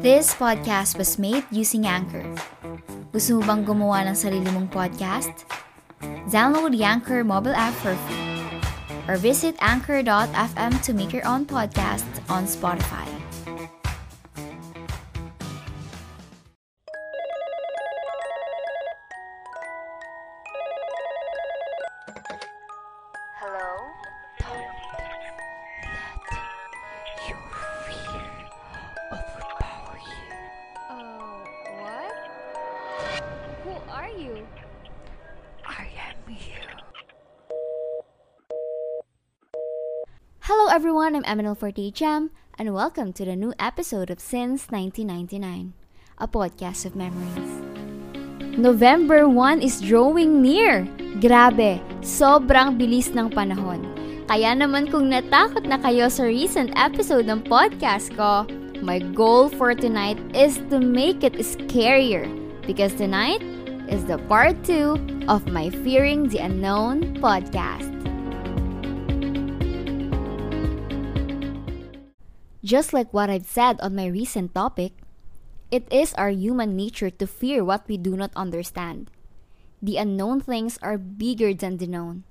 This podcast was made using Anchor. Gusto mo bang gumawa ng sarili mong podcast? Download the Anchor mobile app for free or visit anchor.fm to make your own podcast on Spotify. Who are you? Hello everyone, I'm Eminal Forte Jam, and welcome to the new episode of Since 1999, a podcast of memories. November 1 is drawing near! Grabe, sobrang bilis ng panahon. Kaya naman kung natakot na kayo sa recent episode ng podcast ko, my goal for tonight is to make it scarier. Because tonight is the part 2 of my Fearing the Unknown podcast. Just like what I've said on my recent topic, it is our human nature to fear what we do not understand. The unknown things are bigger than the known.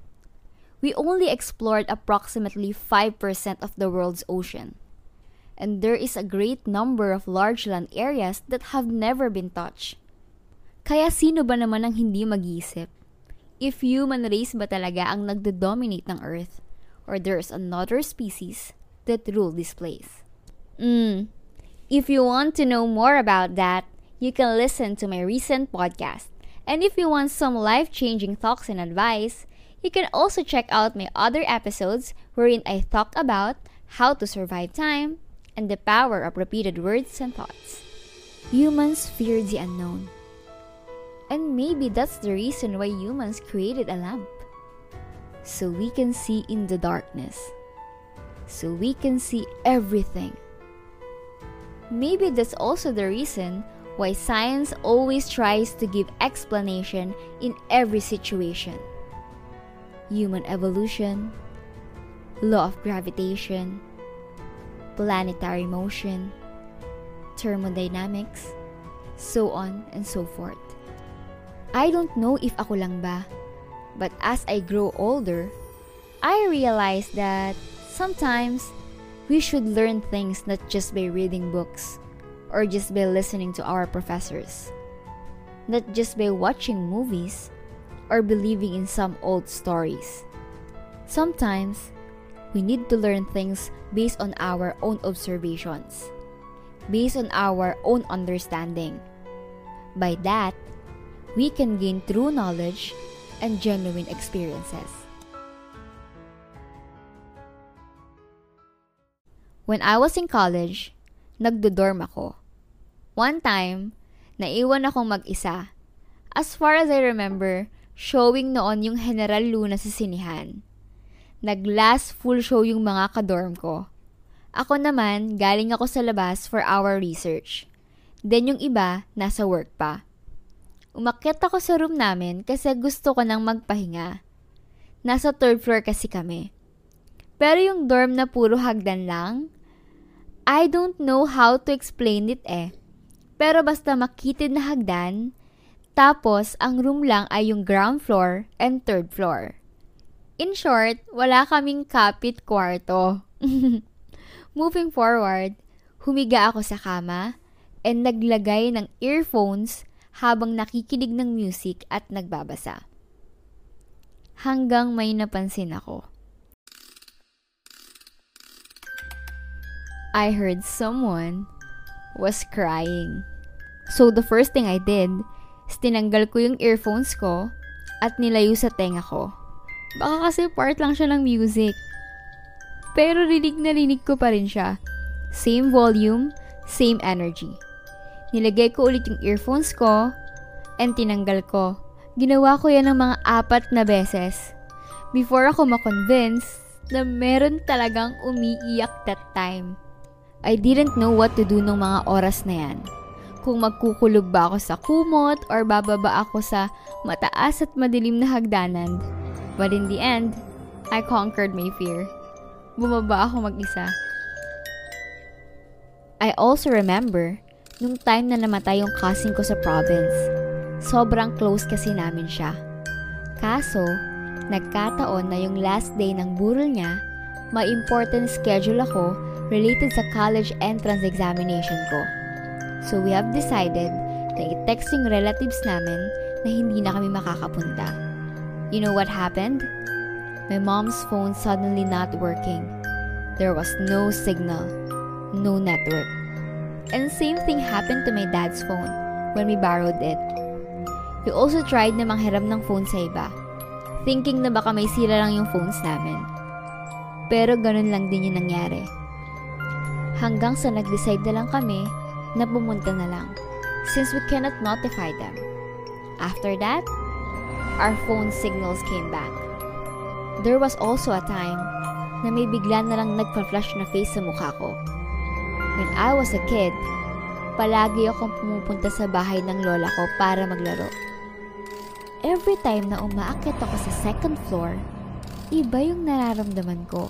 We only explored approximately 5% of the world's ocean. And there is a great number of large land areas that have never been touched. Kaya sino ba naman ang hindi mag-iisip? If human race ba talaga ang nagdo-dominate ng Earth? Or there's another species that rule this place? Mm. If you want to know more about that, you can listen to my recent podcast. And if you want some life changing thoughts and advice, you can also check out my other episodes wherein I talk about how to survive time and the power of repeated words and thoughts. Humans fear the unknown. And maybe that's the reason why humans created a lamp. So we can see in the darkness. So we can see everything. Maybe that's also the reason why science always tries to give explanation in every situation. Human evolution, law of gravitation, planetary motion, thermodynamics, so on and so forth. I don't know if ako lang ba, but as I grow older, I realize that sometimes we should learn things not just by reading books or just by listening to our professors, not just by watching movies or believing in some old stories. Sometimes, we need to learn things based on our own observations, based on our own understanding. By that, we can gain true knowledge and genuine experiences. When I was in college, nagdo-dorm ako. One time, naiwan akong mag-isa. As far as I remember, showing noon yung General Luna sa sinihan. Nag-last full show yung mga kadorm ko. Ako naman, galing ako sa labas for our research. Then yung iba, nasa work pa. Umakyat ako sa room namin kasi gusto ko nang magpahinga. Nasa third floor kasi kami. Pero yung dorm na puro hagdan lang, I don't know how to explain it eh. Pero basta makitid na hagdan, tapos ang room lang ay yung ground floor and third floor. In short, wala kaming kapit kwarto. Moving forward, humiga ako sa kama and naglagay ng earphones habang nakikinig ng music at nagbabasa. Hanggang may napansin ako. I heard someone was crying. So the first thing I did is tinanggal ko yung earphones ko at nilayo sa tenga ko. Baka kasi part lang siya ng music. Pero rinig na rinig ko pa rin siya. Same volume, same energy. Nilagay ko ulit yung earphones ko and tinanggal ko. Ginawa ko yan ng mga apat na beses. Before ako makonvince na meron talagang umiiyak that time. I didn't know what to do nung mga oras na yan. Kung magkukulog ba ako sa kumot or bababa ako sa mataas at madilim na hagdanan. But in the end, I conquered my fear. Bumaba ako mag-isa. I also remember nung time na namatay yung cousin ko sa province. Sobrang close kasi namin siya. Kaso, nagkataon na yung last day ng burol niya, may important schedule ako related sa college entrance examination ko. So we have decided na i-text yung relatives namin na hindi na kami makakapunta. You know what happened? My mom's phone suddenly not working. There was no signal, no network. And same thing happened to my dad's phone when we borrowed it. We also tried na manghiram ng phone sa iba, thinking na baka may sira lang yung phones namin. Pero ganun lang din yung nangyari. Hanggang sa nag-decide na lang kami na pumunta na lang since we cannot notify them. After that, our phone signals came back. There was also a time na may bigla na lang nagpa-flash na face sa mukha ko. When I was a kid, palagi akong pumupunta sa bahay ng lola ko para maglaro. Every time na umaakyat ako sa second floor, iba yung nararamdaman ko.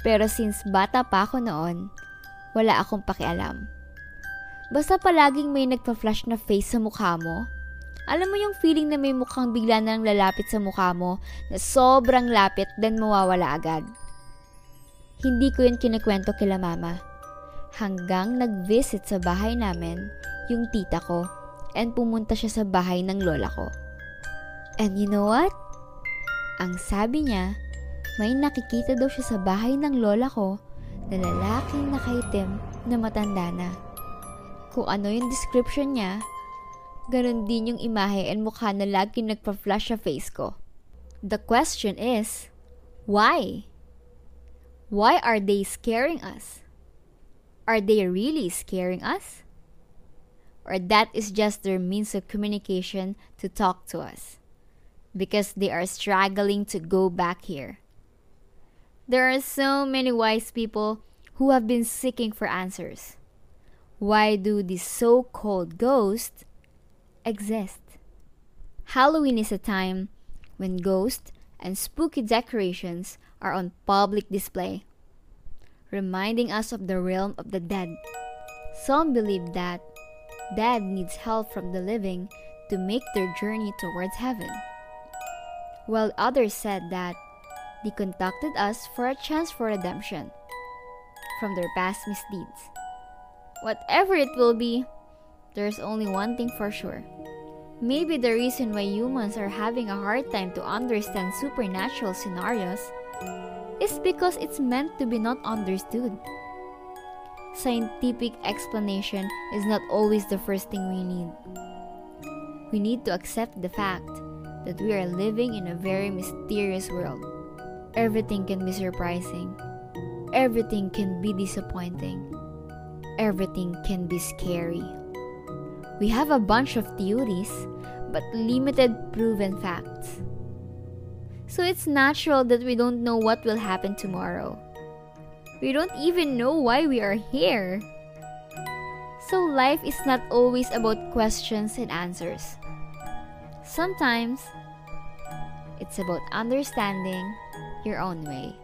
Pero since bata pa ako noon, wala akong pakialam. Basta palaging may nagpa-flash na face sa mukha mo, alam mo yung feeling na may mukhang bigla na lang lalapit sa mukha mo na sobrang lapit then mawawala agad. Hindi ko yun kinikwento kila mama. Hanggang nag-visit sa bahay namin yung tita ko and pumunta siya sa bahay ng lola ko. And you know what? Ang sabi niya, may nakikita daw siya sa bahay ng lola ko na lalaking nakaitim na matanda na. Kung ano yung description niya, ganun din yung imahe and mukha na lagi nagpa-flash sa face ko. The question is, why? Why are they scaring us? Are they really scaring us? Or that is just their means of communication to talk to us? Because they are struggling to go back here. There are so many wise people who have been seeking for answers. Why do these so called ghosts exist? Halloween is a time when ghosts and spooky decorations are on public display, reminding us of the realm of the dead. Some believe that dead needs help from the living to make their journey towards heaven, while others said that they contacted us for a chance for redemption from their past misdeeds. Whatever it will be, there's only one thing for sure. Maybe the reason why humans are having a hard time to understand supernatural scenarios is because it's meant to be not understood. Scientific explanation is not always the first thing we need. We need to accept the fact that we are living in a very mysterious world. Everything can be surprising, everything can be disappointing, everything can be scary. We have a bunch of theories, but limited proven facts. So it's natural that we don't know what will happen tomorrow. We don't even know why we are here. So life is not always about questions and answers. Sometimes, it's about understanding your own way.